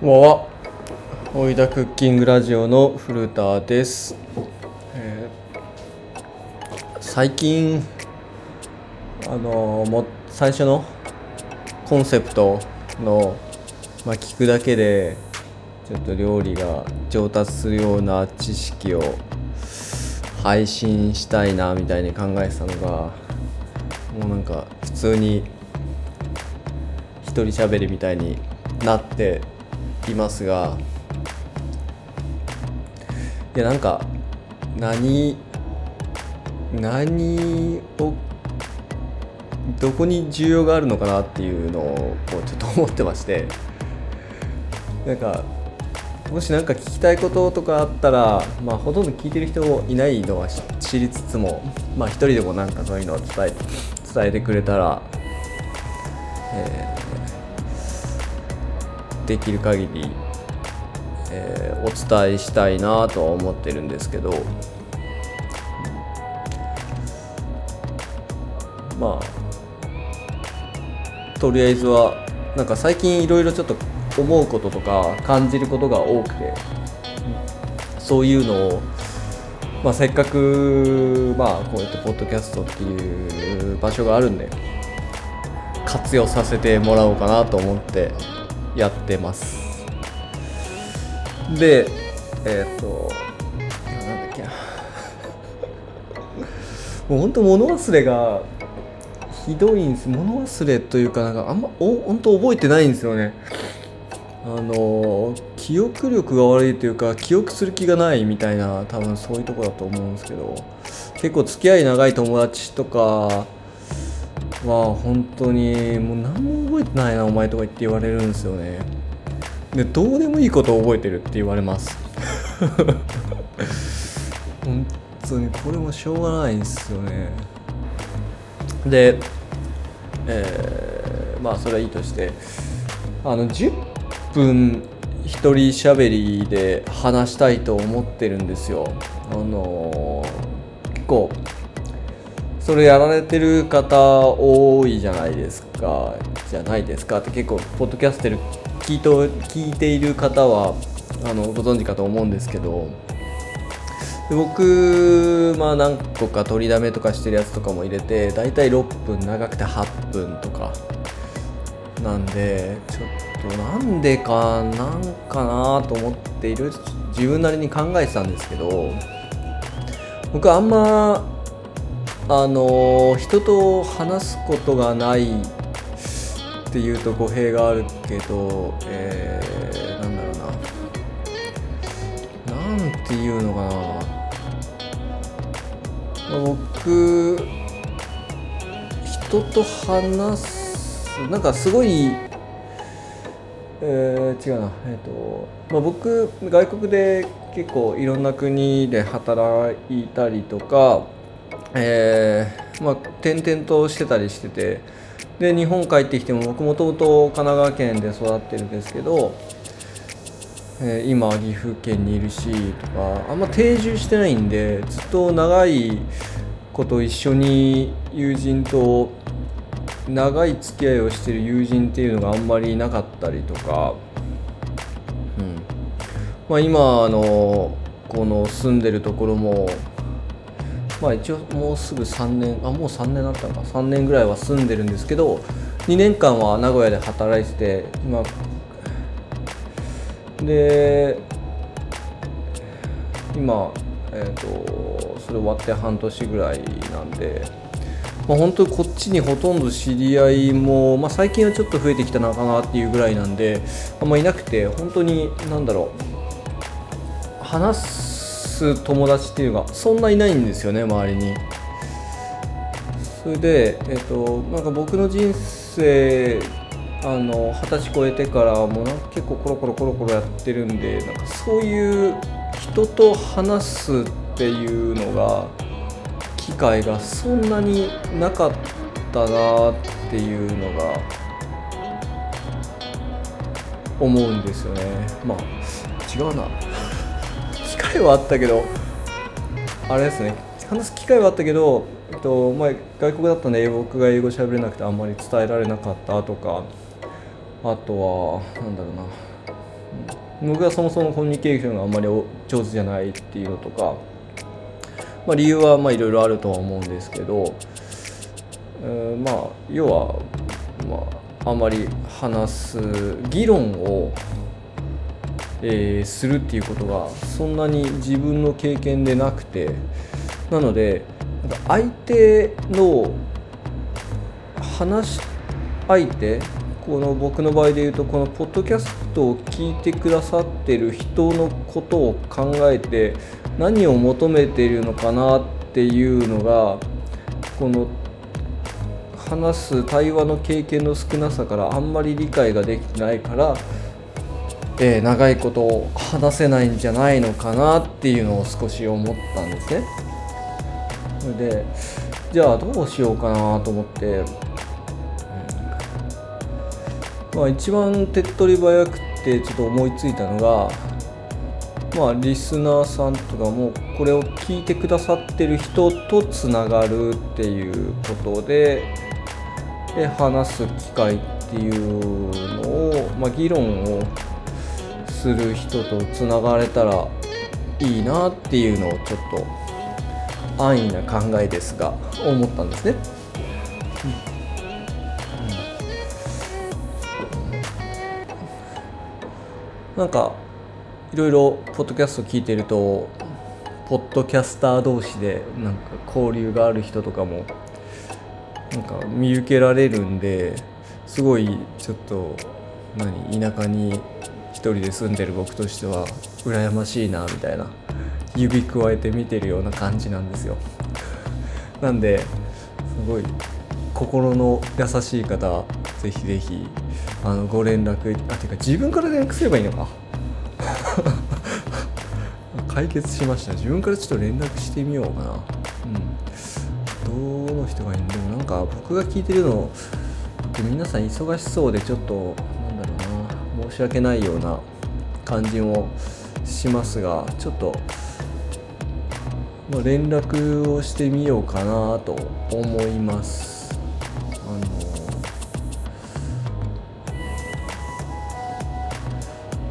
こんばんは。おいだクッキングラジオの古田です。えー最近あのも最初のコンセプトのまあ聞くだけでちょっと料理が上達するような知識を配信したいなみたいに考えてたのがもうなんか普通に一人喋りみたいになっていますがいやなんか何何をどこに需要があるのかなっていうのをこうちょっと思ってましてなんかもし何か聞きたいこととかあったら、まあ、ほとんど聞いてる人もいないのは知知りつつも、まあ、一人でもなんかそういうのを伝え伝えてくれたら、えーできる限り、えーお伝えしたいなとは思ってるんですけどまあとりあえずはなんか最近いろいろちょっと思うこととか感じることが多くてそういうのを、まあ、せっかく、まあ、こうやってポッドキャストっていう場所があるんで活用させてもらおうかなと思ってやってます。でえっ、となんだっけな。もう本当物忘れがひどいんです。物忘れというかなんかあんまお本当覚えてないんですよね。あの記憶力が悪いというか記憶する気がないみたいな多分そういうとこだと思うんですけど。結構付き合い長い友達とかは本当にもう何も覚えてないなお前とか言って言われるんですよね。でどうでもいいことを覚えてるって言われます。本当にこれもしょうがないんですよね。でえーまあそれはいいとしてあの10分一人喋りで話したいと思ってるんですよ。あの結構それやられてる方多いじゃないですか。じゃないですかって結構ポッドキャストで聞いと聞いている方はあのご存知かと思うんですけど。僕、まあ、何個か取りだめとかしてるやつとかも入れて大体6分長くて8分とか。なんでちょっとなんでかなんかなと思っている自分なりに考えてたんですけど。僕あんまあの人と話すことがないっていうと語弊があるけど、えー、なんだろうな。なんていうのかな、あ僕人と話すなんかすごいえー違うな。えっ、と、まあ、僕外国で結構いろんな国で働いたりとかえーまあ、転々としてたりしててで日本帰ってきても僕もともと神奈川県で育ってるんですけど、えー今は岐阜県にいるしとかあんま定住してないんでずっと長いこと一緒に友人と長い付き合いをしてる友人っていうのがあんまりなかったりとか、うん。まあ、今のこの住んでるところもまあ一応もうすぐ3年あもう3年になったのか。3年ぐらいは住んでるんですけど2年間は名古屋で働いてて今で今えっ、とそれ終わって半年ぐらいなんで、まあ、本当にこっちにほとんど知り合いも、まあ、最近はちょっと増えてきたのかなっていうぐらいなんであんまいなくて本当に何だろう。話す友達っていうのがそんないないんですよね周りに。それでえっ、となんか僕の人生あの二十歳超えてからもうなんか結構コロコロコロコロやってるんでなんかそういう人と話すっていうのが機会がそんなになかったなっていうのが思うんですよね。まあ違うな。会はあったけどあれですね。話す機会はあったけど、えっと、前外国だったんで僕が英語喋れなくてあんまり伝えられなかったとかあとはなんだろうな。僕はそもそもコミュニケーションがあんまり上手じゃないっていうのとか、まあ、理由はまあいろいろあるとは思うんですけど、えー、まあ要は、まあ、あんまり話す議論を、えー、するっていうことがそんなに自分の経験でなくてなので相手の話し相手この僕の場合で言うとこのポッドキャストを聞いてくださってる人のことを考えて何を求めているのかなっていうのがこの話す対話の経験の少なさからあんまり理解ができないから、えー、長いこと話せないんじゃないのかなっていうのを少し思ったんですね。それでじゃあどうしようかなと思ってうんまあ、一番手っ取り早くてちょっと思いついたのがまあリスナーさんとかもこれを聞いてくださってる人とつながるっていうことでで話す機会っていうのを、まあ、議論をする人とつながれたらいいなっていうのをちょっと安易な考えですが思ったんですね。うんなんかいろいろポッドキャスト聞いてるとポッドキャスター同士でなんか交流がある人とかもなんか見受けられるんですごいちょっと何田舎に一人で住んでる僕としては羨ましいなみたいな指くわえて見てるような感じなんですよ。なんですごい心の優しい方ぜひぜひあのご連絡あていうか自分から連絡すればいいのか。解決しました。自分からちょっと連絡してみようかな。うん。どの人がいいんでもなんか僕が聞いてるの皆さん忙しそうでちょっとし訳ないような感じもしますがちょっとまあ連絡をしてみよう。かなと思いますあ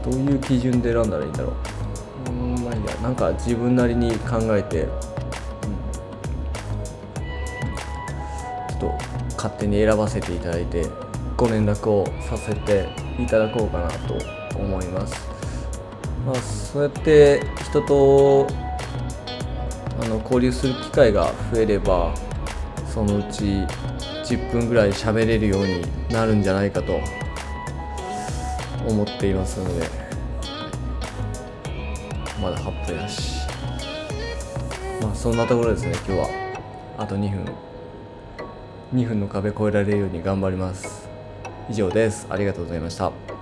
のどういう基準で選んだらいいんだろう。うんまあいいや。なんか自分なりに考えて、うん、ちょっと勝手に選ばせていただいてご連絡をさせていただこうかなと思います。まあ、そうやって人とあの交流する機会が増えればそのうち10分ぐらい喋れるようになるんじゃないかと思っていますのでまだ8分やし。まあそんなところですね今日は。あと2分。2分の壁越えられるように頑張ります。以上です。ありがとうございました。